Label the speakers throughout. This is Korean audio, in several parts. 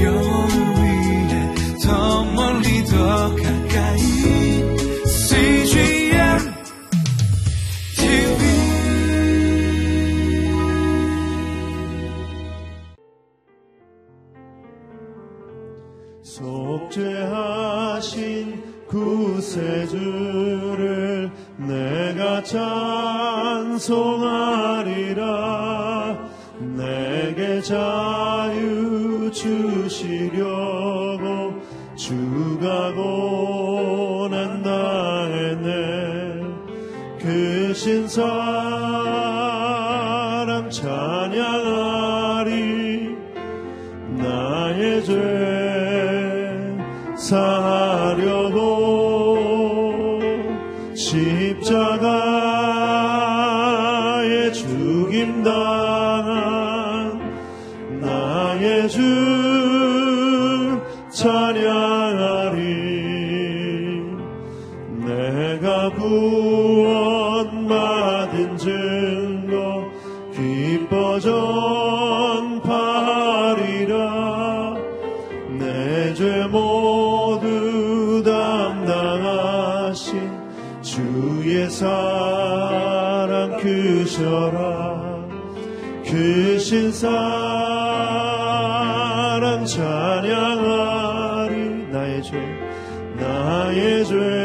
Speaker 1: 영
Speaker 2: 주의 사랑 크셔라 크신 사랑 찬양하리. 나의 죄 나의 죄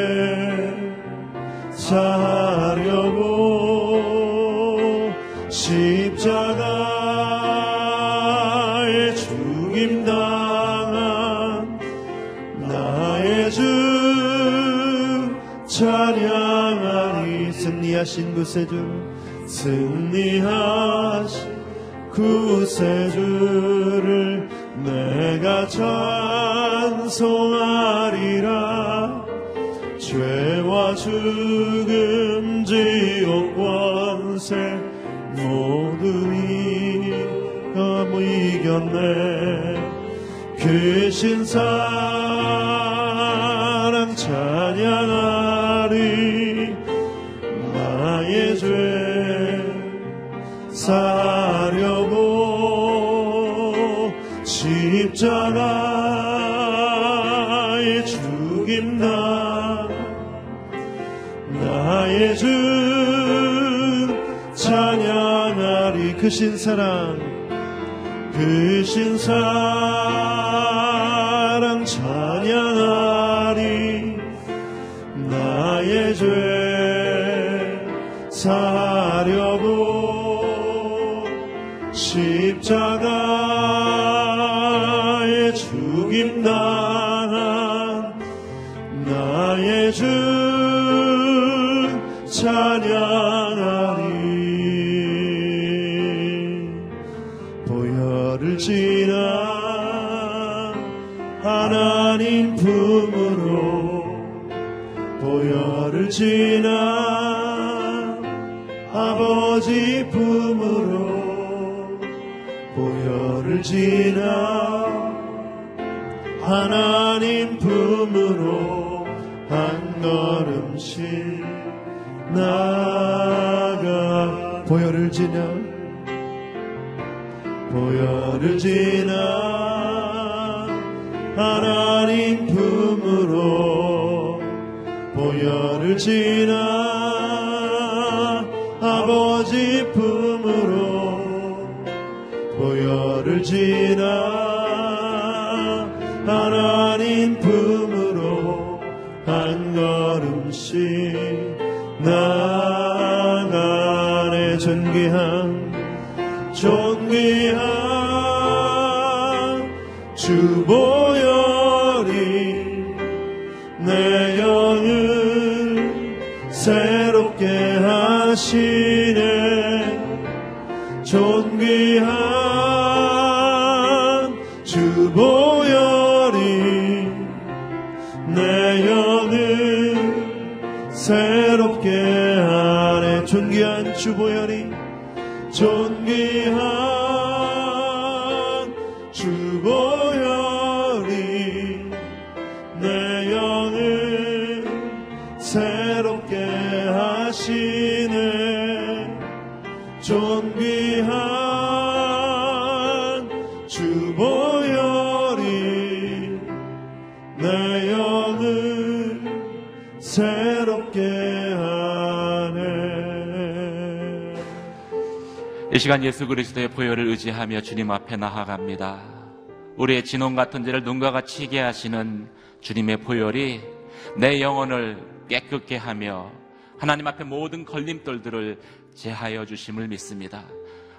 Speaker 2: 승리하신 구세주 승리하신 구세주를 내가 찬송하리라. 죄와 죽음 지옥 권세 모두 이가 이겼네. 그신 사 찬양하리 그 신사랑 그 신사랑 찬양하리. 나의 죄 사려고 십자가 지나 하나님 품으로 한 걸음씩 나가. 보혈을 지나 보혈을 지나 하나님 품으로 보혈을 지나 한 걸음씩 나가네. 존귀한 존귀한 주 보혈이 내 영을 새롭게 하시
Speaker 3: 주보혈이 시간 예수 그리스도의 보혈을 의지하며 주님 앞에 나아갑니다. 우리의 진홍 같은 죄를 눈과 같이 게 하시는 주님의 보혈이 내 영혼을 깨끗게 하며 하나님 앞에 모든 걸림돌들을 제하여 주심을 믿습니다.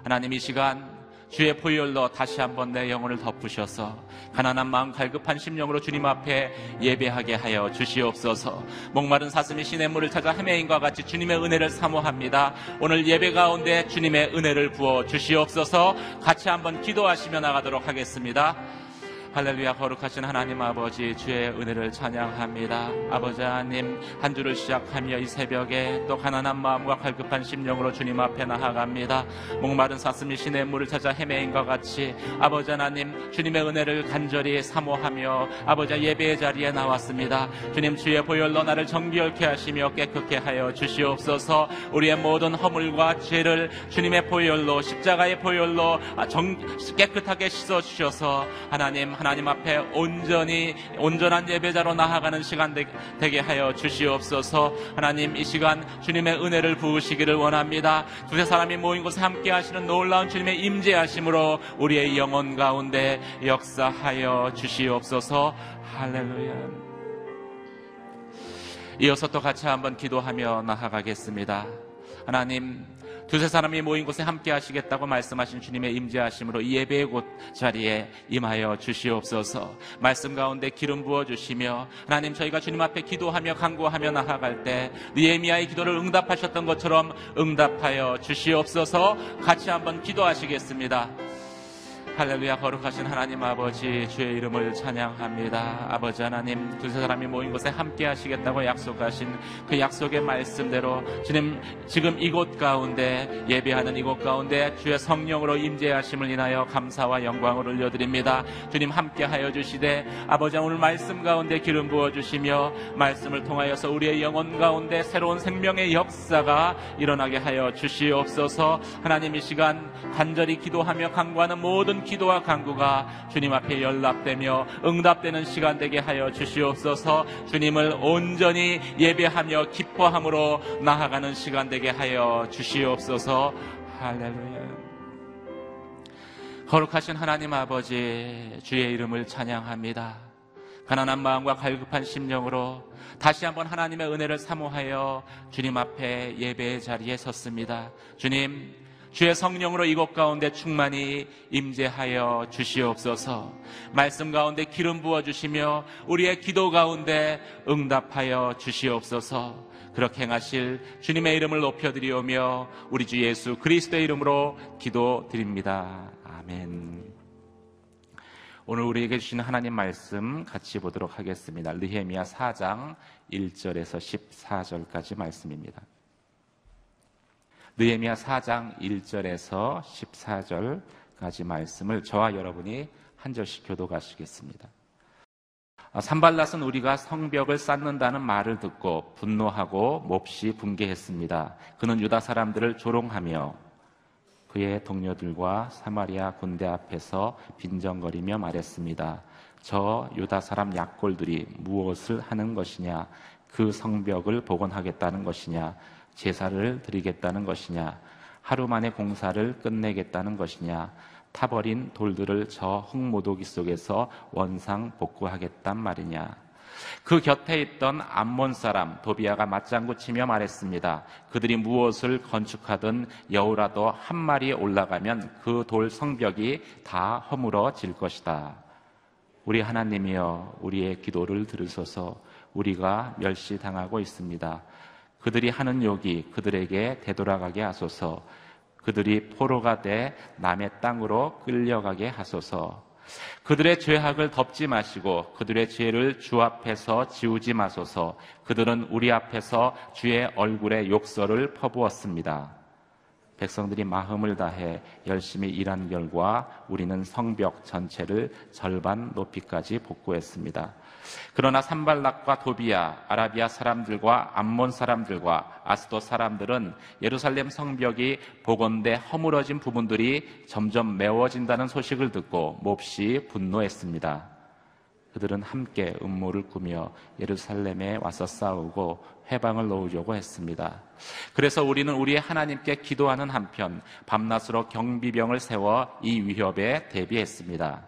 Speaker 3: 하나님 이 시간 주의 보혈로 다시 한번 내 영혼을 덮으셔서 가난한 마음 갈급한 심령으로 주님 앞에 예배하게 하여 주시옵소서. 목마른 사슴이 신의 물을 찾아 헤매인과 같이 주님의 은혜를 사모합니다. 오늘 예배 가운데 주님의 은혜를 부어 주시옵소서. 같이 한번 기도하시며 나가도록 하겠습니다 할렐루야 거룩하신 하나님 아버지 주의 은혜를 찬양합니다. 아버지 하나님 한 주를 시작하며 이 새벽에 또 가난한 마음과 갈급한 심령으로 주님 앞에 나아갑니다. 목마른 사슴이 신의 물을 찾아 헤매인과 같이 아버지 하나님 주님의 은혜를 간절히 사모하며 아버지 예배의 자리에 나왔습니다. 주님 주의 보혈로 나를 정결케 하시며 깨끗게 하여 주시옵소서 우리의 모든 허물과 죄를 주님의 보혈로 십자가의 보혈로 정, 깨끗하게 씻어 주셔서 하나님 하나님 앞에 온전히 온전한 예배자로 나아가는 시간 되게 하여 주시옵소서. 하나님 이 시간 주님의 은혜를 부으시기를 원합니다. 두세 사람이 모인 곳에 함께 하시는 놀라운 주님의 임재하심으로 우리의 영혼 가운데 역사하여 주시옵소서. 할렐루야. 이어서 또 같이 한번 기도하며 나아가겠습니다. 하나님 두세 사람이 모인 곳에 함께 하시겠다고 말씀하신 주님의 임재하심으로 이 예배의 곳 자리에 임하여 주시옵소서. 말씀 가운데 기름 부어 주시며 하나님 저희가 주님 앞에 기도하며 간구하며 나아갈 때 니에미아의 기도를 응답하셨던 것처럼 응답하여 주시옵소서. 같이 한번 기도하시겠습니다. 할렐루야 거룩하신 하나님 아버지 주의 이름을 찬양합니다. 아버지 하나님 두세 사람이 모인 곳에 함께 하시겠다고 약속하신 그 약속의 말씀대로 주님 지금 이곳 가운데 예배하는 이곳 가운데 주의 성령으로 임재하심을 인하여 감사와 영광을 올려드립니다. 주님 함께 하여 주시되 아버지 오늘 말씀 가운데 기름 부어 주시며 말씀을 통하여서 우리의 영혼 가운데 새로운 생명의 역사가 일어나게 하여 주시옵소서 하나님 이 시간 간절히 기도하며 강구하는 모든 기도와 간구가 주님 앞에 연락되며 응답되는 시간 되게 하여 주시옵소서. 주님을 온전히 예배하며 기뻐함으로 나아가는 시간 되게 하여 주시옵소서. 할렐루야. 거룩하신 하나님 아버지 주의 이름을 찬양합니다. 가난한 마음과 갈급한 심령으로 다시 한번 하나님의 은혜를 사모하여 주님 앞에 예배의 자리에 섰습니다. 주님, 주의 성령으로 이곳 가운데 충만히 임재하여 주시옵소서. 말씀 가운데 기름 부어 주시며 우리의 기도 가운데 응답하여 주시옵소서. 그렇게 행하실 주님의 이름을 높여 드리오며 우리 주 예수 그리스도의 이름으로 기도드립니다. 아멘. 오늘 우리에게 주신 하나님 말씀 같이 보도록 하겠습니다. 느헤미야 4장 1절에서 14절까지 말씀입니다. 느헤미야 4장 1절에서 14절까지 말씀을 저와 여러분이 한 절씩 교도가시겠습니다. 아, 산발랏은 우리가 성벽을 쌓는다는 말을 듣고 분노하고 몹시 붕괴했습니다. 그는 유다 사람들을 조롱하며 그의 동료들과 사마리아 군대 앞에서 빈정거리며 말했습니다. 저 유다 사람 약골들이 무엇을 하는 것이냐? 그 성벽을 복원하겠다는 것이냐? 제사를 드리겠다는 것이냐, 하루 만에 공사를 끝내겠다는 것이냐, 타버린 돌들을 저 흙모독이 속에서 원상 복구하겠단 말이냐. 그 곁에 있던 암몬 사람 도비아가 맞장구 치며 말했습니다. 그들이 무엇을 건축하든 여우라도 한 마리 올라가면 그 돌 성벽이 다 허물어질 것이다. 우리 하나님이여 우리의 기도를 들으소서 우리가 멸시당하고 있습니다. 그들이 하는 욕이 그들에게 되돌아가게 하소서. 그들이 포로가 돼 남의 땅으로 끌려가게 하소서. 그들의 죄악을 덮지 마시고 그들의 죄를 주 앞에서 지우지 마소서. 그들은 우리 앞에서 주의 얼굴에 욕설을 퍼부었습니다. 백성들이 마음을 다해 열심히 일한 결과 우리는 성벽 전체를 절반 높이까지 복구했습니다. 그러나 산발락과 도비아, 아라비아 사람들과 암몬 사람들과 아스도 사람들은 예루살렘 성벽이 복원돼 허물어진 부분들이 점점 메워진다는 소식을 듣고 몹시 분노했습니다. 그들은 함께 음모를 꾸며 예루살렘에 와서 싸우고 회방을 놓으려고 했습니다. 그래서 우리는 우리의 하나님께 기도하는 한편 밤낮으로 경비병을 세워 이 위협에 대비했습니다.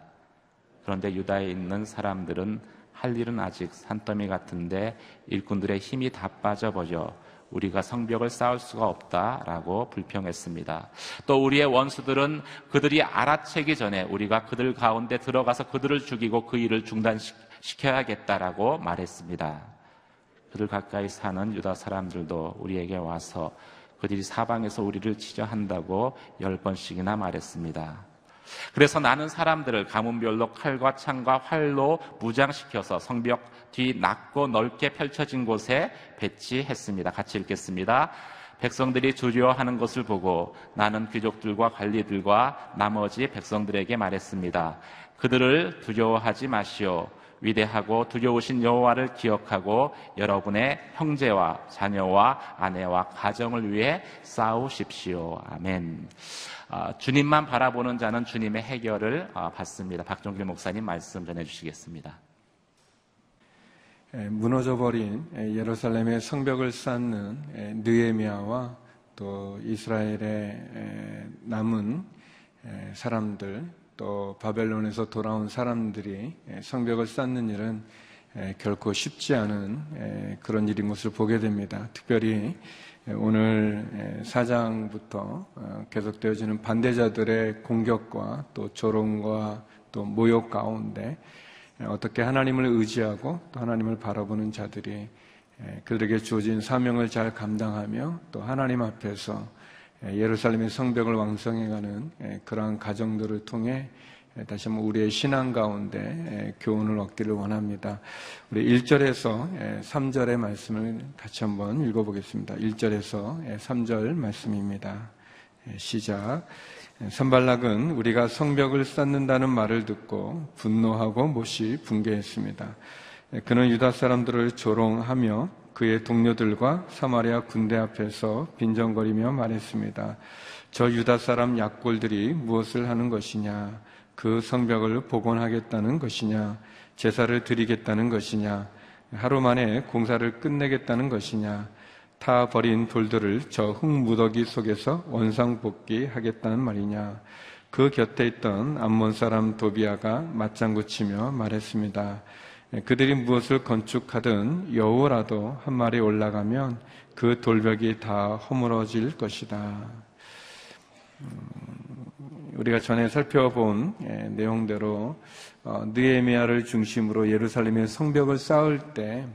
Speaker 3: 그런데 유다에 있는 사람들은 할 일은 아직 산더미 같은데 일꾼들의 힘이 다 빠져버려 우리가 성벽을 쌓을 수가 없다라고 불평했습니다. 또 우리의 원수들은 그들이 알아채기 전에 우리가 그들 가운데 들어가서 그들을 죽이고 그 일을 중단시켜야겠다라고 말했습니다. 그들 가까이 사는 유다 사람들도 우리에게 와서 그들이 사방에서 우리를 치저한다고 열 번씩이나 말했습니다. 그래서 나는 사람들을 가문별로 칼과 창과 활로 무장시켜서 성벽 뒤 낮고 넓게 펼쳐진 곳에 배치했습니다. 같이 읽겠습니다. 백성들이 두려워하는 것을 보고 나는 귀족들과 관리들과 나머지 백성들에게 말했습니다. 그들을 두려워하지 마시오. 위대하고 두려우신 여호와를 기억하고 여러분의 형제와 자녀와 아내와 가정을 위해 싸우십시오. 아멘. 아, 주님만 바라보는 자는 주님의 해결을 아, 받습니다. 박종길 목사님 말씀 전해주시겠습니다.
Speaker 4: 무너져버린 예루살렘의 성벽을 쌓는 느에미아와 또 이스라엘의 남은 사람들 또 바벨론에서 돌아온 사람들이 성벽을 쌓는 일은 결코 쉽지 않은 그런 일인 것을 보게 됩니다. 특별히 오늘 사장부터 어, 계속되어지는 반대자들의 공격과 또 조롱과 또 모욕 가운데 어떻게 하나님을 의지하고 또 하나님을 바라보는 자들이 그들에게 주어진 사명을 잘 감당하며 또 하나님 앞에서 예루살렘의 성벽을 왕성해가는 그러한 가정들을 통해 다시 한번 우리의 신앙 가운데 교훈을 얻기를 원합니다. 우리 1절에서 3절의 말씀을 같이 한번 읽어보겠습니다. 1절에서 3절 말씀입니다. 시작. 선발락은 우리가 성벽을 쌓는다는 말을 듣고 분노하고 못이 붕괴했습니다. 그는 유다 사람들을 조롱하며 그의 동료들과 사마리아 군대 앞에서 빈정거리며 말했습니다. 저 유다 사람 약골들이 무엇을 하는 것이냐? 그 성벽을 복원하겠다는 것이냐? 제사를 드리겠다는 것이냐? 하루 만에 공사를 끝내겠다는 것이냐? 타 버린 돌들을 저 흙무더기 속에서 원상복귀 하겠다는 말이냐? 그 곁에 있던 암몬 사람 도비아가 맞장구 치며 말했습니다. 그들이 무엇을 건축하든 여호라도 한 마리 올라가면 그 돌벽이 다 허물어질 것이다. 음, 우리가 전에 살펴본 예, 내용대로 어, 느에미아를 중심으로 예루살렘의 성벽을 쌓을 때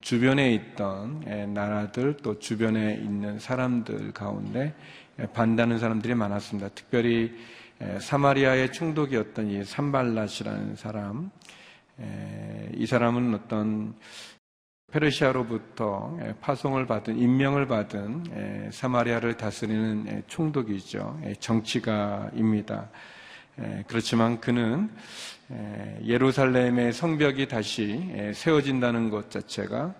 Speaker 4: 주변에 있던 예, 나라들 또 주변에 있는 사람들 가운데 예, 반다는 사람들이 많았습니다. 특별히 사마리아의 충독이었던 이 산발랏이라는 사람, 이 사람은 어떤 페르시아로부터 파송을 받은 임명을 받은 사마리아를 다스리는 총독이죠. 정치가입니다. 그렇지만 그는 예루살렘의 성벽이 다시 세워진다는 것 자체가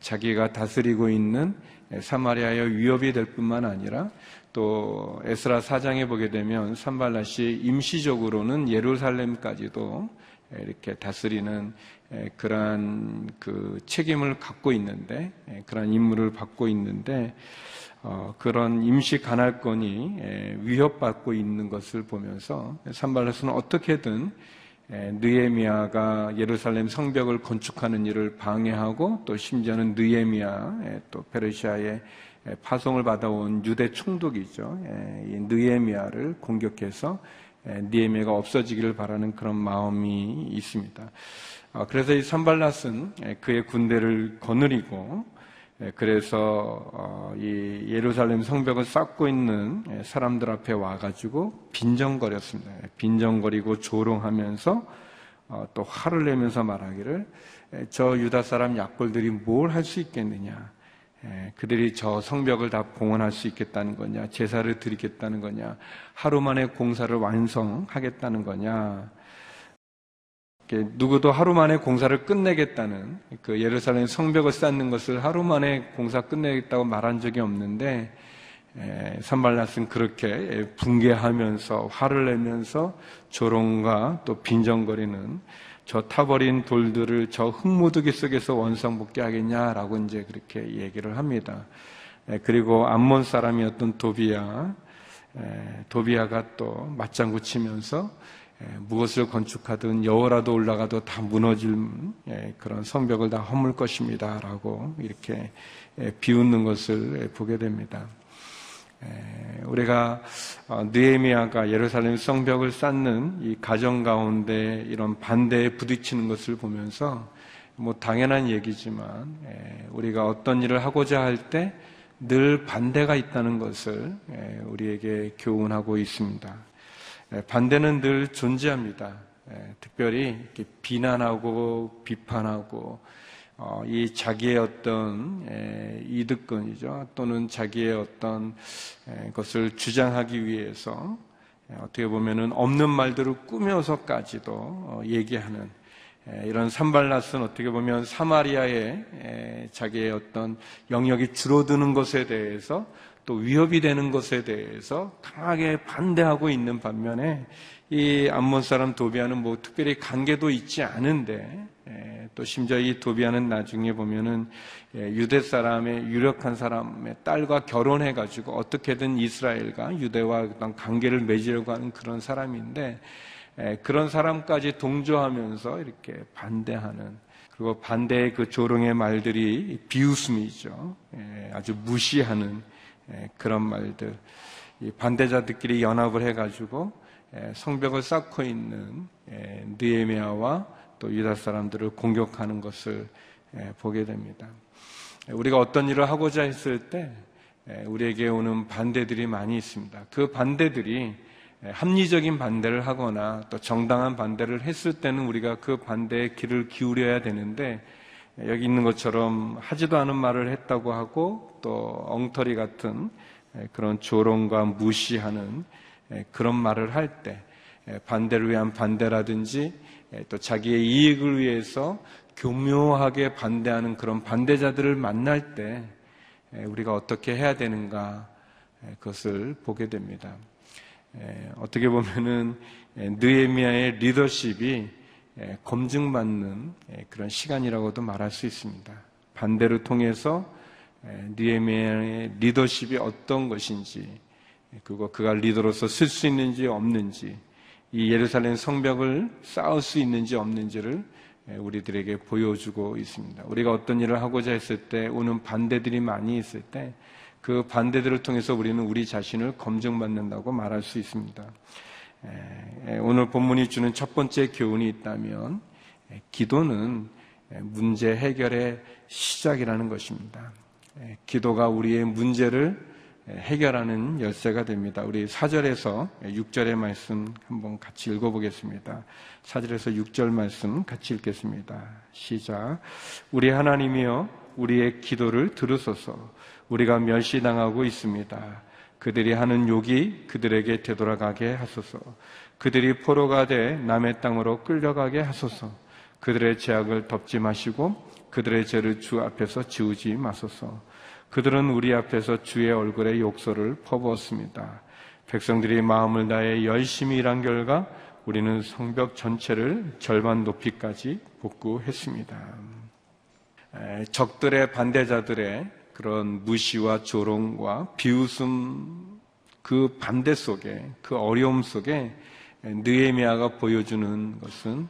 Speaker 4: 자기가 다스리고 있는 사마리아의 위협이 될 뿐만 아니라 또 에스라 사장에 보게 되면 산발라시 임시적으로는 예루살렘까지도 이렇게 다스리는 그러한 그 책임을 갖고 있는데 그러한 임무를 받고 있는데 어, 그런 임시 간할권이 위협받고 있는 것을 보면서 산발라스는 어떻게든 느에미아가 예루살렘 성벽을 건축하는 일을 방해하고 또 심지어는 느에미아 또 페르시아의 파송을 받아온 유대 총독이죠. 이 느에미아를 공격해서 니에미아가 없어지기를 바라는 그런 마음이 있습니다. 어, 그래서 이 산발랏은 그의 군대를 거느리고 그래서 어, 이 예루살렘 성벽을 쌓고 있는 사람들 앞에 와가지고 빈정거렸습니다. 빈정거리고 조롱하면서 어, 또 화를 내면서 말하기를 저 유다 사람 약골들이 뭘 할 수 있겠느냐? 그들이 저 성벽을 다 봉헌할 수 있겠다는 거냐? 제사를 드리겠다는 거냐? 하루 만에 공사를 완성하겠다는 거냐? 누구도 하루 만에 공사를 끝내겠다는 그 예루살렘 성벽을 쌓는 것을 하루 만에 공사 끝내겠다고 말한 적이 없는데 산발랏은 그렇게 붕괴하면서 화를 내면서 조롱과 또 빈정거리는 저 타버린 돌들을 저 흙무더기 속에서 원상복귀 하겠냐라고 이제 그렇게 얘기를 합니다. 예, 그리고 암몬 사람이었던 도비야, 예, 도비야가 또 맞장구 치면서 예, 무엇을 건축하든 여호라도 올라가도 다 무너질 그런 성벽을 다 허물 것입니다라고 이렇게 비웃는 것을 보게 됩니다. 우리가 어, 느헤미야가 예루살렘 성벽을 쌓는 이 가정 가운데 이런 반대에 부딪히는 것을 보면서 뭐 당연한 얘기지만 우리가 어떤 일을 하고자 할 때 늘 반대가 있다는 것을 우리에게 교훈하고 있습니다. 반대는 늘 존재합니다. 특별히 비난하고 비판하고 어, 이 자기의 어떤 이득권이죠. 또는 자기의 어떤 것을 주장하기 위해서 어떻게 보면은 없는 말들을 꾸며서까지도 어, 얘기하는 이런 산발랏은 어떻게 보면 사마리아의 자기의 어떤 영역이 줄어드는 것에 대해서 또 위협이 되는 것에 대해서 강하게 반대하고 있는 반면에 이 암몬 사람 도비아는 뭐 특별히 관계도 있지 않은데 예, 또 심지어 이 도비아는 나중에 보면은 예, 유대 사람의 유력한 사람의 딸과 결혼해 가지고 어떻게든 이스라엘과 유대와 어떤 관계를 맺으려고 하는 그런 사람인데 예, 그런 사람까지 동조하면서 이렇게 반대하는 그리고 반대의 그 조롱의 말들이 비웃음이죠. 아주 무시하는 그런 말들. 반대자들끼리 연합을 해가지고 성벽을 쌓고 있는 느에미아와 또 유다 사람들을 공격하는 것을 보게 됩니다. 우리가 어떤 일을 하고자 했을 때 우리에게 오는 반대들이 많이 있습니다. 그 반대들이 합리적인 반대를 하거나 또 정당한 반대를 했을 때는 우리가 그 반대에 귀를 기울여야 되는데 여기 있는 것처럼 하지도 않은 말을 했다고 하고 또 엉터리 같은 그런 조롱과 무시하는 그런 말을 할 때 반대를 위한 반대라든지 또 자기의 이익을 위해서 교묘하게 반대하는 그런 반대자들을 만날 때 우리가 어떻게 해야 되는가 그것을 보게 됩니다. 어떻게 보면은 느에미아의 리더십이 검증받는 그런 시간이라고도 말할 수 있습니다. 반대를 통해서 느에미아의 리더십이 어떤 것인지 그리고 그가 리더로서 쓸 수 있는지 없는지 이 예루살렘 성벽을 쌓을 수 있는지 없는지를 우리들에게 보여주고 있습니다. 우리가 어떤 일을 하고자 했을 때 오는 반대들이 많이 있을 때 그 반대들을 통해서 우리는 우리 자신을 검증받는다고 말할 수 있습니다. 오늘 본문이 주는 첫 번째 교훈이 있다면 기도는 문제 해결의 시작이라는 것입니다. 기도가 우리의 문제를 해결하는 열쇠가 됩니다. 우리 4절에서 6절의 말씀 한번 같이 읽어보겠습니다. 4절에서 6절 말씀 같이 읽겠습니다. 시작. 우리 하나님이여 우리의 기도를 들으소서 우리가 멸시당하고 있습니다. 그들이 하는 욕이 그들에게 되돌아가게 하소서. 그들이 포로가 돼 남의 땅으로 끌려가게 하소서. 그들의 죄악을 덮지 마시고 그들의 죄를 주 앞에서 지우지 마소서. 그들은 우리 앞에서 주의 얼굴에 욕설을 퍼부었습니다. 백성들이 마음을 다해 열심히 일한 결과 우리는 성벽 전체를 절반 높이까지 복구했습니다. 적들의 반대자들의 그런 무시와 조롱과 비웃음 그 반대 속에 그 어려움 속에 느에미아가 보여주는 것은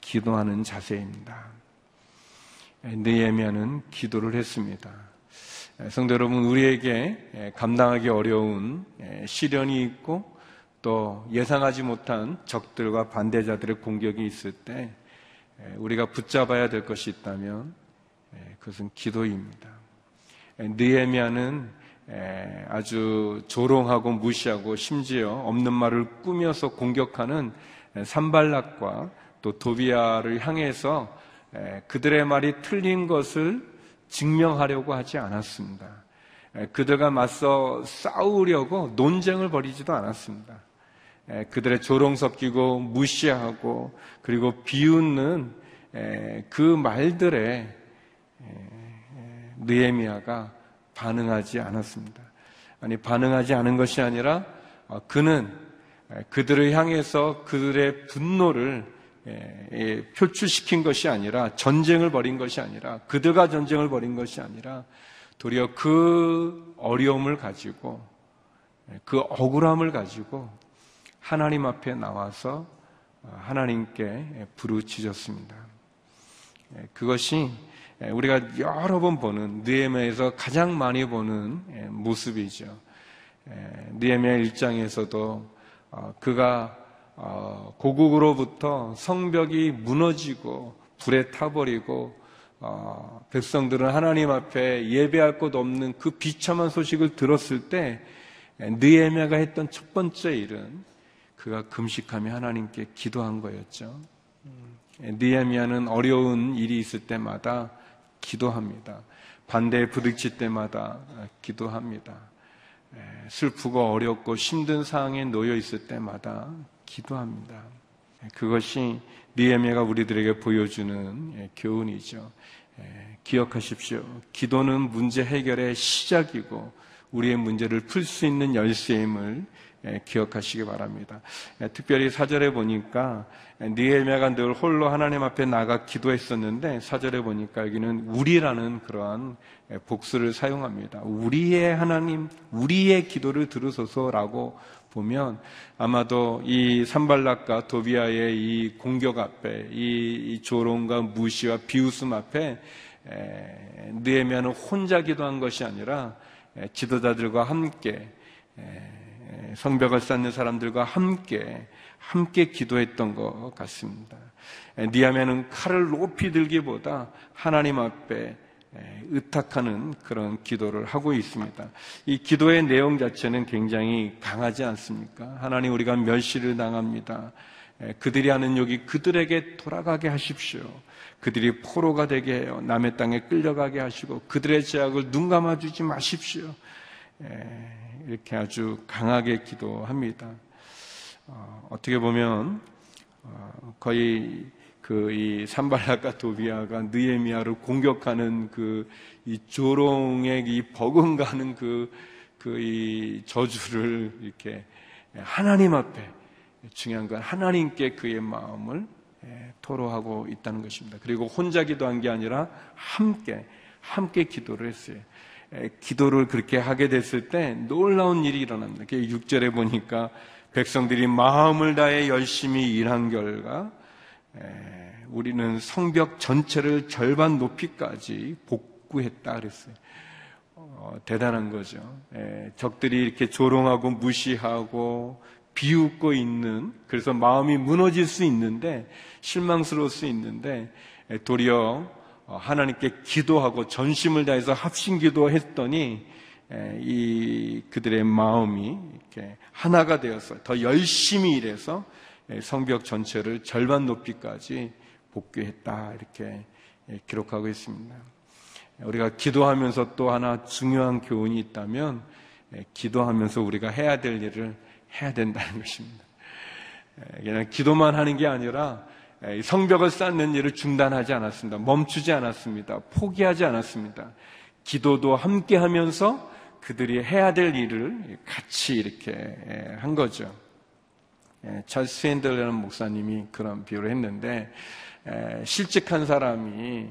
Speaker 4: 기도하는 자세입니다. 느에미아는 기도를 했습니다. 성도 여러분, 우리에게 감당하기 어려운 시련이 있고 또 예상하지 못한 적들과 반대자들의 공격이 있을 때 우리가 붙잡아야 될 것이 있다면 그것은 기도입니다. 느에미아는 아주 조롱하고 무시하고 심지어 없는 말을 꾸며서 공격하는 산발락과 또 도비아를 향해서 그들의 말이 틀린 것을 증명하려고 하지 않았습니다. 그들과 맞서 싸우려고 논쟁을 벌이지도 않았습니다. 그들의 조롱 섞이고 무시하고 그리고 비웃는 그 말들에 느에미아가 반응하지 않았습니다. 아니 반응하지 않은 것이 아니라 어, 그는 그들을 향해서 그들의 분노를 표출시킨 것이 아니라 전쟁을 벌인 것이 아니라 그들과 전쟁을 벌인 것이 아니라 도리어 그 어려움을 가지고 예, 그 억울함을 가지고 하나님 앞에 나와서 어, 하나님께 부르짖었습니다. 예, 그것이 우리가 여러 번 보는 느헤미야에서 가장 많이 보는 모습이죠. 느헤미야 1장에서도 어, 그가 어, 고국으로부터 성벽이 무너지고 불에 타버리고 어, 백성들은 하나님 앞에 예배할 곳 없는 그 비참한 소식을 들었을 때 느에미아가 했던 첫 번째 일은 그가 금식하며 하나님께 기도한 거였죠. 느에미아는 어려운 일이 있을 때마다 기도합니다. 반대에 부딪힐 때마다 기도합니다. 슬프고 어렵고 힘든 상황에 놓여 있을 때마다 기도합니다. 그것이 니에미아가 우리들에게 보여주는 예, 교훈이죠. 예, 기억하십시오. 기도는 문제 해결의 시작이고 우리의 문제를 풀 수 있는 열쇠임을 예, 기억하시기 바랍니다. 특별히 사절에 보니까 니에미아가 늘 홀로 하나님 앞에 나가 기도했었는데 사절에 보니까 여기는 우리라는 그러한 복수를 사용합니다. 우리의 하나님, 우리의 기도를 들으소서라고 보면 아마도 이 산발락과 도비아의 이 공격 앞에 이, 조롱과 무시와 비웃음 앞에 느헤미야는 혼자 기도한 것이 아니라 지도자들과 함께 성벽을 쌓는 사람들과 함께 함께 기도했던 것 같습니다. 니아면은 칼을 높이 들기보다 하나님 앞에 의탁하는 그런 기도를 하고 있습니다. 이 기도의 내용 자체는 굉장히 강하지 않습니까? 하나님 우리가 멸시를 당합니다. 그들이 하는 욕이 그들에게 돌아가게 하십시오. 그들이 포로가 되게 해요. 남의 땅에 끌려가게 하시고 그들의 제약을 눈 감아주지 마십시오. 이렇게 아주 강하게 기도합니다. 어, 어떻게 보면 어, 거의 그 이 산발락과 도비아가 느에미아를 공격하는 그 이 조롱의 이 버금가는 그 그 이 저주를 이렇게 하나님 앞에 중요한 건 하나님께 그의 마음을 예, 토로하고 있다는 것입니다. 그리고 혼자 기도한 게 아니라 함께 함께 기도를 했어요. 예, 기도를 그렇게 하게 됐을 때 놀라운 일이 일어납니다. 6절에 보니까 백성들이 마음을 다해 열심히 일한 결과 우리는 성벽 전체를 절반 높이까지 복구했다 그랬어요. 어, 대단한 거죠. 에, 적들이 이렇게 조롱하고 무시하고 비웃고 있는 그래서 마음이 무너질 수 있는데 실망스러울 수 있는데 에, 도리어 어, 하나님께 기도하고 전심을 다해서 합심 기도했더니 에, 이 그들의 마음이 이렇게 하나가 되어서 더 열심히 일해서 성벽 전체를 절반 높이까지 복귀했다 이렇게 기록하고 있습니다. 우리가 기도하면서 또 하나 중요한 교훈이 있다면 기도하면서 우리가 해야 될 일을 해야 된다는 것입니다. 그냥 기도만 하는 게 아니라 성벽을 쌓는 일을 중단하지 않았습니다. 멈추지 않았습니다. 포기하지 않았습니다. 기도도 함께 하면서 그들이 해야 될 일을 같이 이렇게 한 거죠. 찰스 핸들라는 목사님이 그런 비유를 했는데 실직한 사람이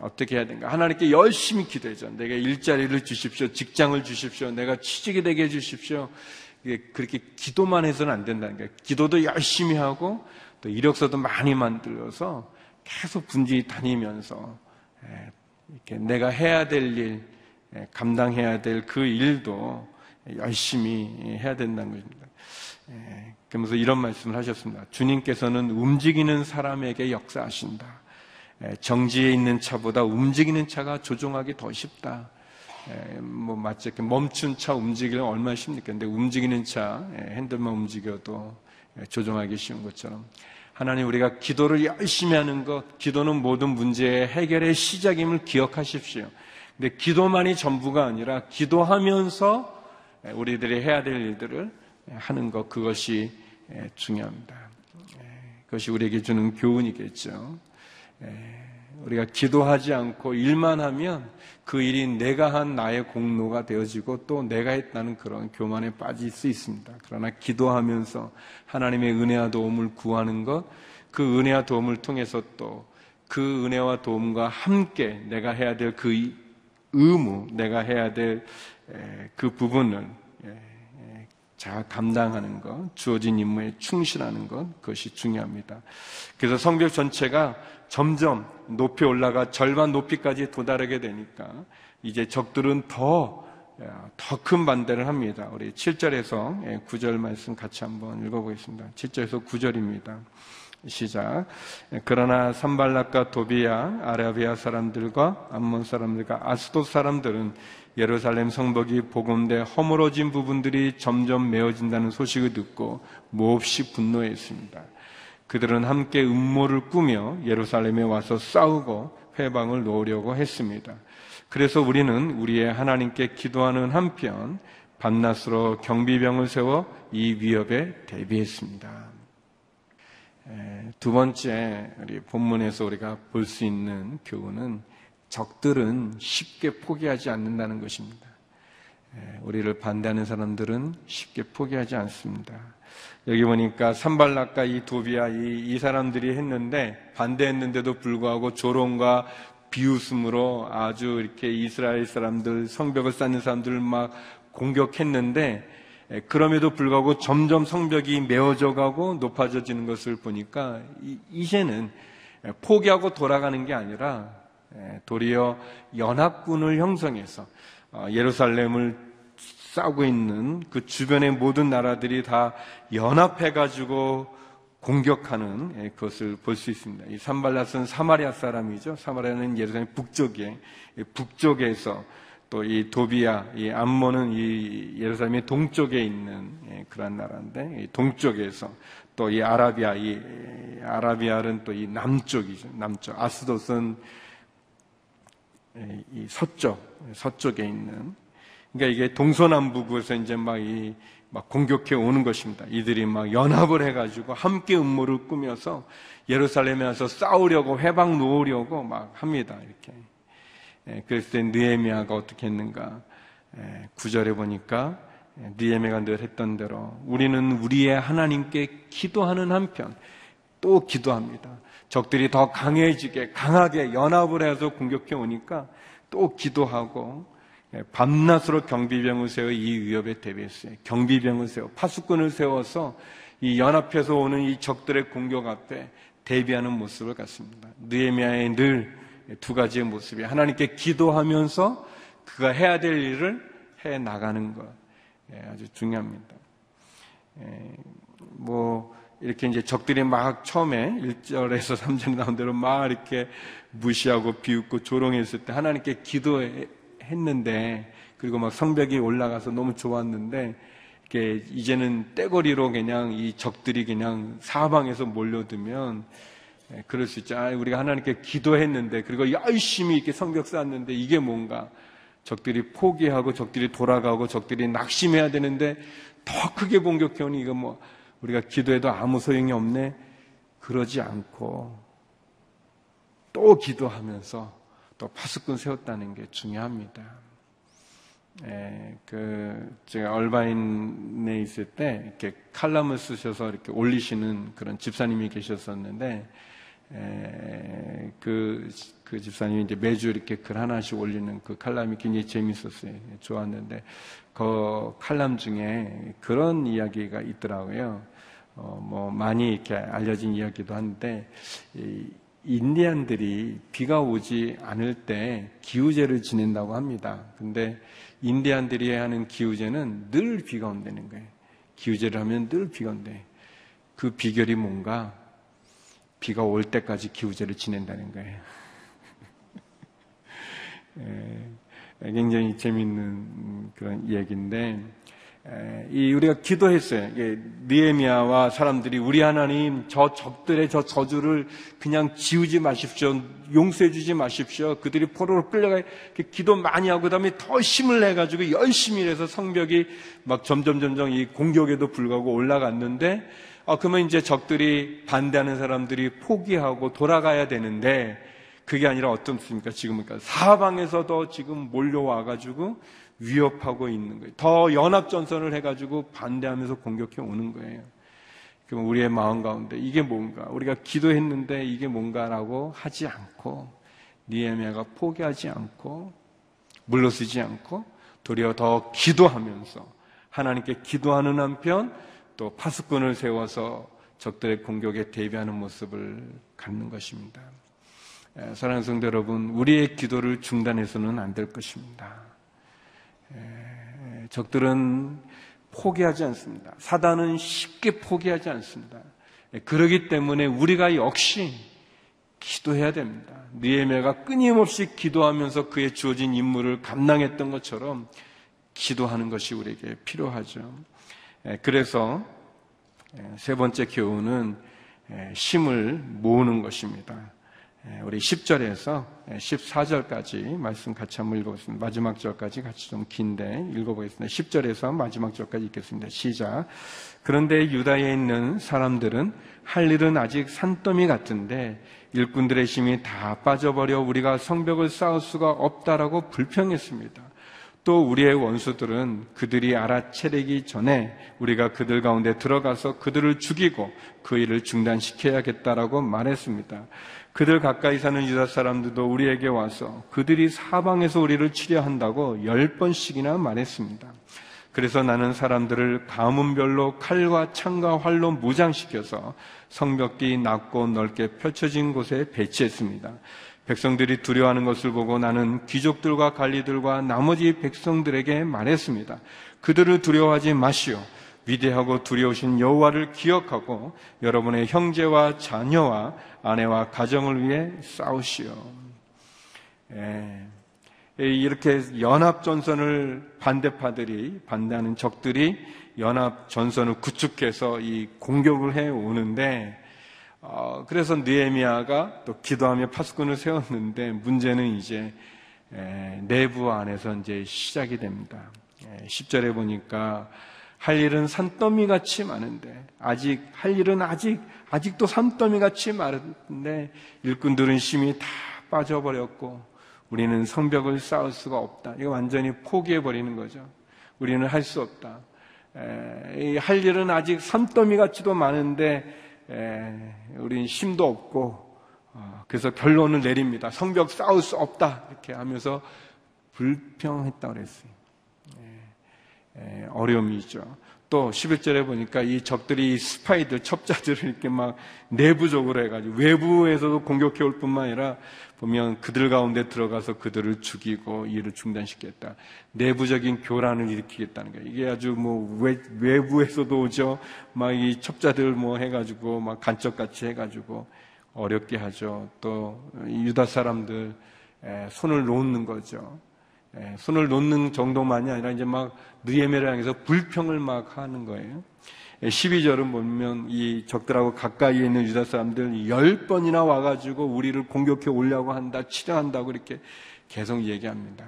Speaker 4: 어떻게 해야 되는가? 하나님께 열심히 기도해줘. 내가 일자리를 주십시오. 직장을 주십시오. 내가 취직이 되게 해주십시오. 그렇게 기도만 해서는 안 된다는 거예요. 기도도 열심히 하고 또 이력서도 많이 만들어서 계속 분지 다니면서 이렇게 내가 해야 될 일, 감당해야 될 그 일도 열심히 해야 된다는 것입니다. 그러면서 이런 말씀을 하셨습니다. 주님께서는 움직이는 사람에게 역사하신다. 정지에 있는 차보다 움직이는 차가 조종하기 더 쉽다. 뭐 마치 이렇게 멈춘 차 움직이면 얼마나 쉽니까? 근데 움직이는 차 핸들만 움직여도 조종하기 쉬운 것처럼 하나님 우리가 기도를 열심히 하는 것, 기도는 모든 문제의 해결의 시작임을 기억하십시오. 근데 기도만이 전부가 아니라 기도하면서 우리들이 해야 될 일들을 하는 것 그것이 중요합니다. 그것이 우리에게 주는 교훈이겠죠. 우리가 기도하지 않고 일만 하면 그 일이 내가 한 나의 공로가 되어지고 또 내가 했다는 그런 교만에 빠질 수 있습니다. 그러나 기도하면서 하나님의 은혜와 도움을 구하는 것, 그 은혜와 도움을 통해서 또 그 은혜와 도움과 함께 내가 해야 될 그 의무, 내가 해야 될 그 부분을 잘 감당하는 것, 주어진 임무에 충실하는 것, 그것이 중요합니다. 그래서 성벽 전체가 점점 높이 올라가 절반 높이까지 도달하게 되니까 이제 적들은 더 더 큰 반대를 합니다. 우리 7절에서 9절 말씀 같이 한번 읽어보겠습니다. 7절에서 9절입니다. 시작. 그러나 산발락과 도비야, 아라비아 사람들과 암몬 사람들과 아스돗 사람들은 예루살렘 성벽이 복음돼 허물어진 부분들이 점점 메어진다는 소식을 듣고 몹시 분노했습니다. 그들은 함께 음모를 꾸며 예루살렘에 와서 싸우고 회방을 놓으려고 했습니다. 그래서 우리는 우리의 하나님께 기도하는 한편 밤낮으로 경비병을 세워 이 위협에 대비했습니다. 두 번째 우리 본문에서 우리가 볼 수 있는 교훈은 적들은 쉽게 포기하지 않는다는 것입니다. 우리를 반대하는 사람들은 쉽게 포기하지 않습니다. 여기 보니까 산발락과 이 도비아 이, 이 사람들이 했는데 반대했는데도 불구하고 조롱과 비웃음으로 아주 이렇게 이스라엘 사람들 성벽을 쌓는 사람들을 막 공격했는데 그럼에도 불구하고 점점 성벽이 메어져 가고 높아져지는 것을 보니까 이제는 포기하고 돌아가는 게 아니라 도리어 연합군을 형성해서 어, 예루살렘을 싸우고 있는 그 주변의 모든 나라들이 다 연합해가지고 공격하는 그것을 볼 수 있습니다. 이 산발랏은 사마리아 사람이죠. 사마리아는 예루살렘 북쪽에 북쪽에서 또 이 도비아, 이 암몬은 이 예루살렘의 동쪽에 있는 그런 나라인데 동쪽에서 또 이 아라비아, 이 아라비아는 또 이 남쪽이죠. 남쪽. 아스돗은 이 서쪽, 서쪽에 있는 그러니까 이게 동서남북에서 이제 막 이 막 공격해 오는 것입니다. 이들이 막 연합을 해가지고 함께 음모를 꾸며서 예루살렘에 와서 싸우려고 회방 놓으려고 막 합니다. 이렇게. 예, 그랬을 때 느에미아가 어떻게 했는가? 예, 구절에 보니까 예, 느에미아가 늘 했던 대로 우리는 우리의 하나님께 기도하는 한편 또 기도합니다. 적들이 더 강해지게 강하게 연합을 해서 공격해 오니까 또 기도하고 예, 밤낮으로 경비병을 세워 이 위협에 대비했어요. 경비병을 세워 파수꾼을 세워서 이 연합해서 오는 이 적들의 공격 앞에 대비하는 모습을 갖습니다. 느에미아의 늘 두 가지의 모습이 하나님께 기도하면서 그가 해야 될 일을 해 나가는 것 예, 아주 중요합니다. 예, 뭐 이렇게 이제 적들이 막 처음에 1절에서 3절에 나온 대로 막 이렇게 무시하고 비웃고 조롱했을 때 하나님께 기도해 했는데 그리고 막 성벽이 올라가서 너무 좋았는데 이게 이제는 떼거리로 그냥 이 적들이 그냥 사방에서 몰려들면 예, 그럴 수 있죠. 아, 우리가 하나님께 기도했는데 그리고 열심히 이렇게 성벽 쌓았는데 이게 뭔가 적들이 포기하고 적들이 돌아가고 적들이 낙심해야 되는데 더 크게 공격해오니 이거 뭐 우리가 기도해도 아무 소용이 없네 그러지 않고 또 기도하면서 또 파수꾼 세웠다는 게 중요합니다. 예, 그 제가 얼바인에 있을 때 이렇게 칼럼을 쓰셔서 이렇게 올리시는 그런 집사님이 계셨었는데 에, 그, 그 집사님이 이제 매주 이렇게 글 하나씩 올리는 그 칼럼이 굉장히 재밌었어요. 좋았는데 그 칼럼 중에 그런 이야기가 있더라고요. 어, 뭐 많이 이렇게 알려진 이야기도 한데 이, 인디안들이 비가 오지 않을 때 기우제를 지낸다고 합니다. 근데 인디안들이 하는 기우제는 늘 비가 온다는 거예요. 기우제를 하면 늘 비가 온대. 그 비결이 뭔가 비가 올 때까지 기우제를 지낸다는 거예요. 예, 굉장히 재밌는 그런 얘기인데 이 우리가 기도했어요. 니에미아와 사람들이 우리 하나님 저 적들의 저 저주를 그냥 지우지 마십시오. 용서해 주지 마십시오. 그들이 포로로 끌려가 기도 많이 하고 그다음에 더 힘을 내 가지고 열심히 해서 성벽이 막 점점 점점 이 공격에도 불구하고 올라갔는데 아 그러면 이제 적들이 반대하는 사람들이 포기하고 돌아가야 되는데 그게 아니라 어떻습니까? 지금은 그러니까 사방에서도 지금 몰려와 가지고 위협하고 있는 거예요. 더 연합전선을 해가지고 반대하면서 공격해 오는 거예요. 그럼 우리의 마음 가운데 이게 뭔가 우리가 기도했는데 이게 뭔가라고 하지 않고 니에미아가 포기하지 않고 물러서지 않고 도리어 더 기도하면서 하나님께 기도하는 한편 또 파수꾼을 세워서 적들의 공격에 대비하는 모습을 갖는 것입니다. 사랑하는 성도 여러분, 우리의 기도를 중단해서는 안 될 것입니다. 적들은 포기하지 않습니다. 사단은 쉽게 포기하지 않습니다. 그러기 때문에 우리가 역시 기도해야 됩니다. 니에메가 끊임없이 기도하면서 그의 주어진 임무를 감당했던 것처럼 기도하는 것이 우리에게 필요하죠. 그래서 세 번째 교훈은 힘을 모으는 것입니다. 우리 10절에서 14절까지 말씀 같이 한번 읽어보겠습니다. 마지막 절까지 같이 좀 긴데 읽어보겠습니다. 10절에서 마지막 절까지 읽겠습니다. 시작. 그런데 유다에 있는 사람들은 할 일은 아직 산더미 같은데 일꾼들의 힘이 다 빠져버려 우리가 성벽을 쌓을 수가 없다라고 불평했습니다. 또 우리의 원수들은 그들이 알아채리기 전에 우리가 그들 가운데 들어가서 그들을 죽이고 그 일을 중단시켜야겠다라고 말했습니다. 그들 가까이 사는 유다 사람들도 우리에게 와서 그들이 사방에서 우리를 치려 한다고 열 번씩이나 말했습니다. 그래서 나는 사람들을 가문별로 칼과 창과 활로 무장시켜서 성벽이 낮고 넓게 펼쳐진 곳에 배치했습니다. 백성들이 두려워하는 것을 보고 나는 귀족들과 관리들과 나머지 백성들에게 말했습니다. 그들을 두려워하지 마시오. 위대하고 두려우신 여호와를 기억하고 여러분의 형제와 자녀와 아내와 가정을 위해 싸우시오. 예. 이렇게 연합 전선을 반대파들이 반대하는 적들이 연합 전선을 구축해서 이 공격을 해 오는데 어, 그래서 느에미아가 또 기도하며 파수꾼을 세웠는데 문제는 이제 에, 내부 안에서 이제 시작이 됩니다. 에, 10절에 보니까 할 일은 산더미 같이 많은데 아직 할 일은 아직 아직도 산더미 같이 많은데 일꾼들은 심이 다 빠져버렸고 우리는 성벽을 쌓을 수가 없다. 이거 완전히 포기해 버리는 거죠. 우리는 할 수 없다. 에, 할 일은 아직 산더미 같지도 많은데 에, 우린 힘도 없고 어, 그래서 결론을 내립니다. 성벽 쌓을 수 없다 이렇게 하면서 불평했다 그랬어요. 에, 에, 어려움이 있죠. 또 11절에 보니까 이 적들이 스파이들, 첩자들을 이렇게 막 내부적으로 해가지고 외부에서도 공격해 올 뿐만 아니라 보면 그들 가운데 들어가서 그들을 죽이고 일을 중단시켰다. 내부적인 교란을 일으키겠다는 거예요. 이게 아주 뭐 외, 외부에서도 오죠. 막 이 첩자들 뭐 해가지고 막 간첩같이 해가지고 어렵게 하죠. 또 유다 사람들 손을 놓는 거죠. 손을 놓는 정도만이 아니라 이제 막 느에메를 향해서 불평을 막 하는 거예요. 12절은 보면 이 적들하고 가까이에 있는 유다 사람들 열 번이나 와가지고 우리를 공격해 오려고 한다, 치려한다고 이렇게 계속 얘기합니다.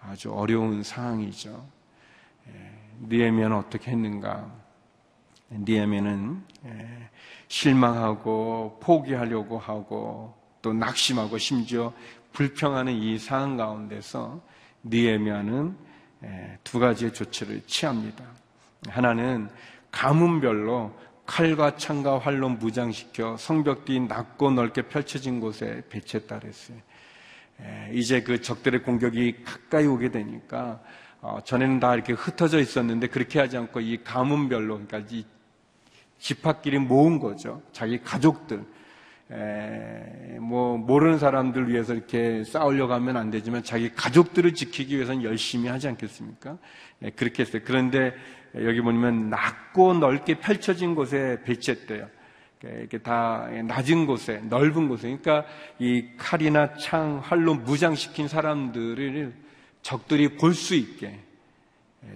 Speaker 4: 아주 어려운 상황이죠. 니에미는 어떻게 했는가? 니에미는 실망하고 포기하려고 하고 또 낙심하고 심지어 불평하는 이 상황 가운데서 니에미아는 두 가지의 조치를 취합니다. 하나는 가문별로 칼과 창과 활로 무장시켜 성벽 뒤 낮고 넓게 펼쳐진 곳에 배치했다 그랬어요. 이제 그 적들의 공격이 가까이 오게 되니까 어, 전에는 다 이렇게 흩어져 있었는데 그렇게 하지 않고 이 가문별로 그러니까 이 집합끼리 모은 거죠. 자기 가족들 에, 뭐 모르는 사람들 위해서 이렇게 싸우려고 하면 안 되지만 자기 가족들을 지키기 위해서는 열심히 하지 않겠습니까? 에, 그렇게 했어요. 그런데 여기 보면 낮고 넓게 펼쳐진 곳에 배치했대요. 이렇게 다 낮은 곳에 넓은 곳에 그러니까 이 칼이나 창, 활로 무장시킨 사람들을 적들이 볼 수 있게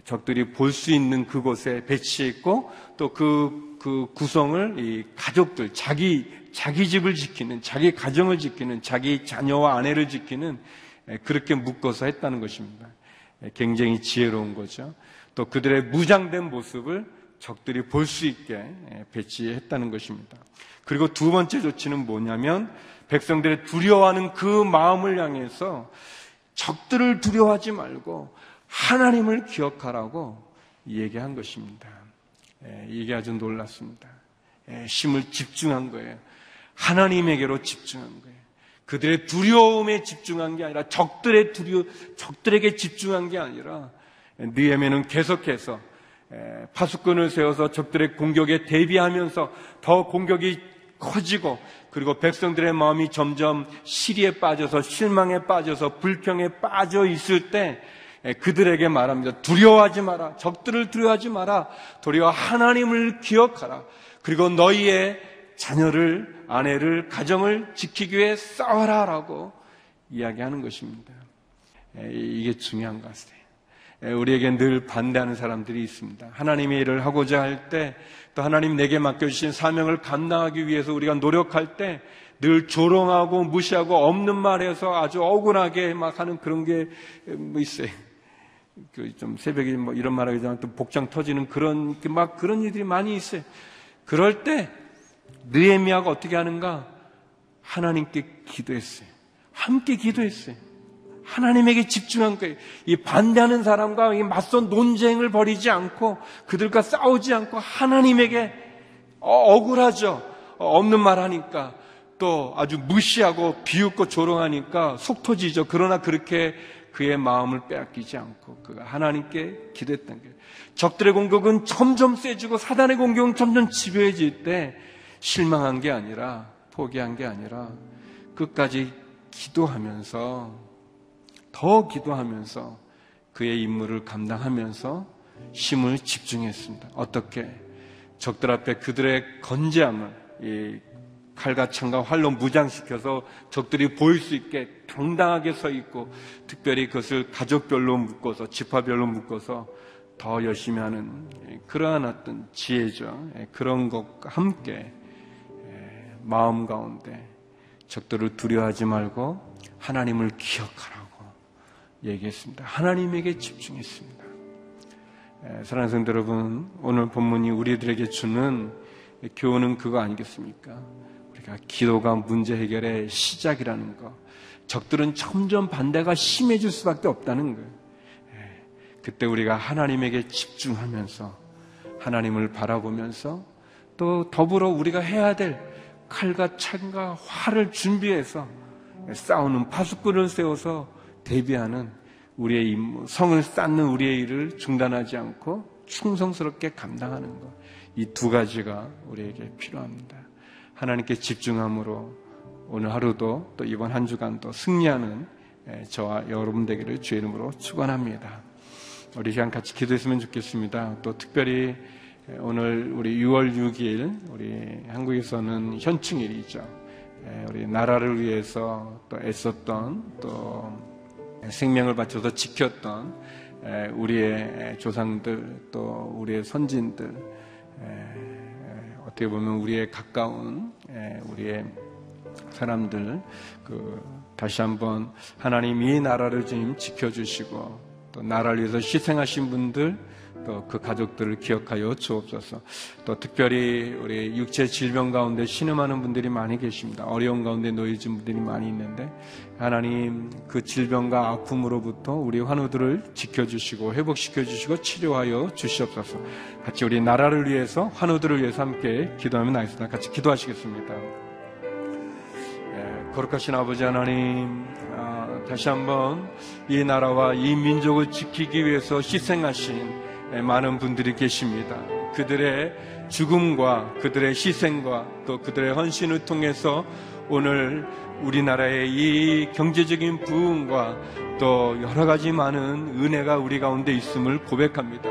Speaker 4: 적들이 볼 수 있는 그곳에 배치했고 또그 그 구성을 이 가족들 자기 자기 집을 지키는, 자기 가정을 지키는, 자기 자녀와 아내를 지키는 그렇게 묶어서 했다는 것입니다. 굉장히 지혜로운 거죠. 또 그들의 무장된 모습을 적들이 볼 수 있게 배치했다는 것입니다. 그리고 두 번째 조치는 뭐냐면 백성들의 두려워하는 그 마음을 향해서 적들을 두려워하지 말고 하나님을 기억하라고 얘기한 것입니다. 예, 이게 아주 놀랐습니다. 예, 힘을 집중한 거예요. 하나님에게로 집중한 거예요. 그들의 두려움에 집중한 게 아니라 적들의 두려 적들에게 집중한 게 아니라 느헤미는 계속해서 예, 파수꾼을 세워서 적들의 공격에 대비하면서 더 공격이 커지고 그리고 백성들의 마음이 점점 시리에 빠져서 실망에 빠져서 불평에 빠져 있을 때 예, 그들에게 말합니다. 두려워하지 마라. 적들을 두려워하지 마라. 도리어 하나님을 기억하라. 그리고 너희의 자녀를, 아내를, 가정을 지키기 위해 싸워라 라고 이야기하는 것입니다. 예, 이게 중요한 것 같아요. 예, 우리에게 늘 반대하는 사람들이 있습니다. 하나님의 일을 하고자 할 때, 또 하나님 내게 맡겨주신 사명을 감당하기 위해서 우리가 노력할 때, 늘 조롱하고 무시하고 없는 말해서 아주 억울하게 막 하는 그런 게뭐 있어요. 그좀 새벽에 뭐 이런 말하기 전에 또 복장 터지는 그런 막 그런 일들이 많이 있어요. 그럴 때 느헤미야가 어떻게 하는가? 하나님께 기도했어요. 함께 기도했어요. 하나님에게 집중한 거예요. 이 반대하는 사람과 이 맞선 논쟁을 벌이지 않고 그들과 싸우지 않고 하나님에게 어, 억울하죠. 어, 없는 말 하니까 또 아주 무시하고 비웃고 조롱하니까 속 터지죠. 그러나 그렇게 그의 마음을 빼앗기지 않고 그가 하나님께 기도했던 거예요. 적들의 공격은 점점 세지고 사단의 공격은 점점 집요해질 때 실망한 게 아니라 포기한 게 아니라 끝까지 기도하면서 더 기도하면서 그의 임무를 감당하면서 힘을 집중했습니다. 어떻게 적들 앞에 그들의 건재함을 칼과 창과 활로 무장시켜서 적들이 보일 수 있게 당당하게 서 있고 특별히 그것을 가족별로 묶어서 지파별로 묶어서 더 열심히 하는 그러한 어떤 지혜죠. 그런 것과 함께 마음 가운데 적들을 두려워하지 말고 하나님을 기억하라고 얘기했습니다. 하나님에게 집중했습니다. 사랑하는 성도 여러분, 오늘 본문이 우리들에게 주는 교훈은 그거 아니겠습니까? 우리가 기도가 문제 해결의 시작이라는 거. 적들은 점점 반대가 심해질 수밖에 없다는 거예요. 그때 우리가 하나님에게 집중하면서 하나님을 바라보면서 또 더불어 우리가 해야 될 칼과 창과 활을 준비해서 싸우는 파수꾼을 세워서 대비하는 우리의 임무, 성을 쌓는 우리의 일을 중단하지 않고 충성스럽게 감당하는 것. 이 두 가지가 우리에게 필요합니다. 하나님께 집중함으로 오늘 하루도 또 이번 한 주간도 승리하는 저와 여러분 되기를 주의 이름으로 축원합니다. 우리 시간 같이 기도했으면 좋겠습니다. 또 특별히 오늘 우리 6월 6일 우리 한국에서는 현충일이죠. 우리 나라를 위해서 또 애썼던 또 생명을 바쳐서 지켰던 우리의 조상들 또 우리의 선진들 어떻게 보면 우리의 가까운 우리의 사람들 그 다시 한번 하나님 이 나라를 지금 지켜주시고 또 나라를 위해서 희생하신 분들 또 그 가족들을 기억하여 주옵소서. 또 특별히 우리 육체 질병 가운데 신음하는 분들이 많이 계십니다. 어려운 가운데 놓여진 분들이 많이 있는데 하나님 그 질병과 아픔으로부터 우리 환우들을 지켜주시고 회복시켜주시고 치료하여 주시옵소서. 같이 우리 나라를 위해서 환우들을 위해서 함께 기도하면 나겠습니다. 같이 기도하시겠습니다. 예, 거룩하신 아버지 하나님 아, 다시 한번 이 나라와 이 민족을 지키기 위해서 희생하신 많은 분들이 계십니다. 그들의 죽음과 그들의 희생과 또 그들의 헌신을 통해서 오늘 우리나라의 이 경제적인 부흥과 또 여러 가지 많은 은혜가 우리 가운데 있음을 고백합니다.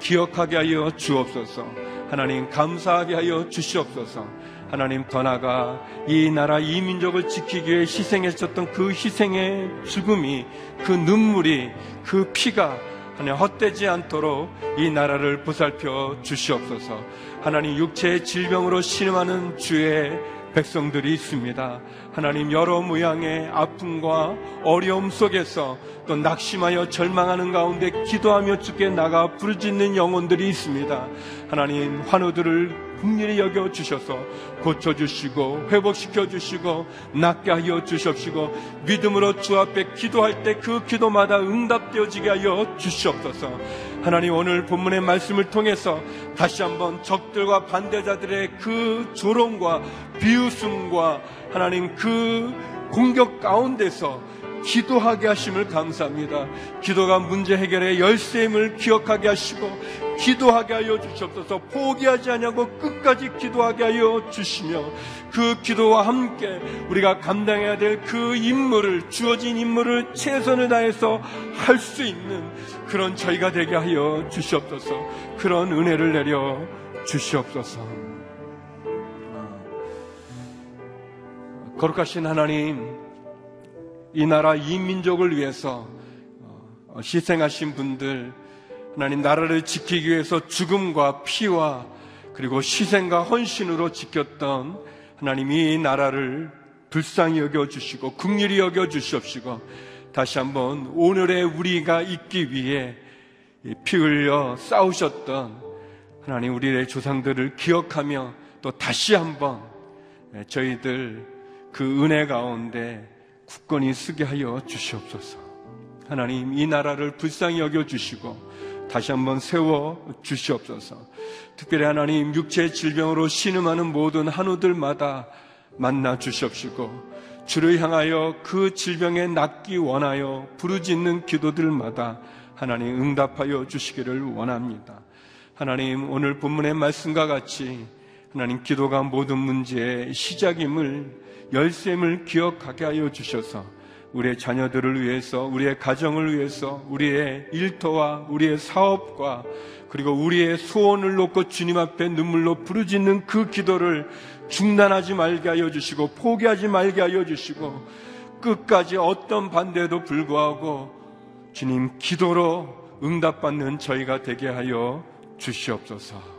Speaker 4: 기억하게 하여 주옵소서. 하나님 감사하게 하여 주시옵소서. 하나님 더 나아가 이 나라 이 민족을 지키기 위해 희생했었던 그 희생의 죽음이 그 눈물이 그 피가 하나님 헛되지 않도록 이 나라를 보살펴 주시옵소서. 하나님 육체의 질병으로 신음하는 주의 백성들이 있습니다. 하나님 여러 모양의 아픔과 어려움 속에서 또 낙심하여 절망하는 가운데 기도하며 주께 나가 부르짖는 영혼들이 있습니다. 하나님 환우들을 국률이 여겨 주셔서 고쳐 주시고 회복시켜 주시고 낫게 하여 주십시고 믿음으로 주 앞에 기도할 때 그 기도마다 응답되어지게 하여 주시옵소서. 하나님 오늘 본문의 말씀을 통해서 다시 한번 적들과 반대자들의 그 조롱과 비웃음과 하나님 그 공격 가운데서 기도하게 하심을 감사합니다. 기도가 문제 해결의 열쇠임을 기억하게 하시고 기도하게 하여 주시옵소서. 포기하지 않냐고 끝까지 기도하게 하여 주시며 그 기도와 함께 우리가 감당해야 될 그 임무를 주어진 임무를 최선을 다해서 할 수 있는 그런 저희가 되게 하여 주시옵소서. 그런 은혜를 내려 주시옵소서. 거룩하신 하나님 이 나라 이 민족을 위해서 어, 희생하신 분들 하나님 나라를 지키기 위해서 죽음과 피와 그리고 희생과 헌신으로 지켰던 하나님 이 나라를 불쌍히 여겨 주시고 국률이 여겨 주시옵시고 다시 한번 오늘의 우리가 있기 위해 피 흘려 싸우셨던 하나님 우리의 조상들을 기억하며 또 다시 한번 저희들 그 은혜 가운데 굳건히 쓰게 하여 주시옵소서. 하나님 이 나라를 불쌍히 여겨 주시고 다시 한번 세워 주시옵소서. 특별히 하나님 육체 질병으로 신음하는 모든 한우들마다 만나 주시옵시고 주를 향하여 그 질병에 낫기 원하여 부르짖는 기도들마다 하나님 응답하여 주시기를 원합니다. 하나님 오늘 본문의 말씀과 같이 하나님 기도가 모든 문제의 시작임을 열쇠임을 기억하게 하여 주셔서 우리의 자녀들을 위해서 우리의 가정을 위해서 우리의 일터와 우리의 사업과 그리고 우리의 소원을 놓고 주님 앞에 눈물로 부르짖는 그 기도를 중단하지 말게 하여 주시고 포기하지 말게 하여 주시고 끝까지 어떤 반대에도 불구하고 주님 기도로 응답받는 저희가 되게 하여 주시옵소서.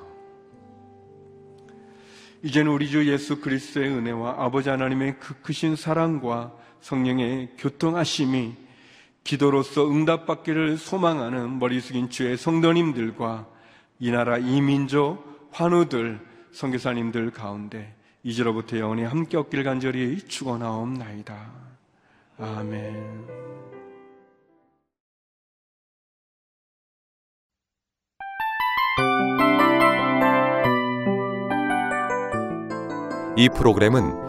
Speaker 4: 이제는 우리 주 예수 그리스도의 은혜와 아버지 하나님의 그 크신 사랑과 성령의 교통하심이 기도로서 응답받기를 소망하는 머리 숙인 주의 성도님들과 이 나라 이민족 환우들 선교사님들 가운데 이제로부터 영원히 함께 없길 간절히 축원하옵나이다. 아멘.
Speaker 5: 이 프로그램은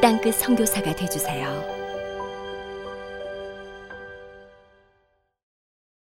Speaker 6: 땅끝 선교사가 되주세요.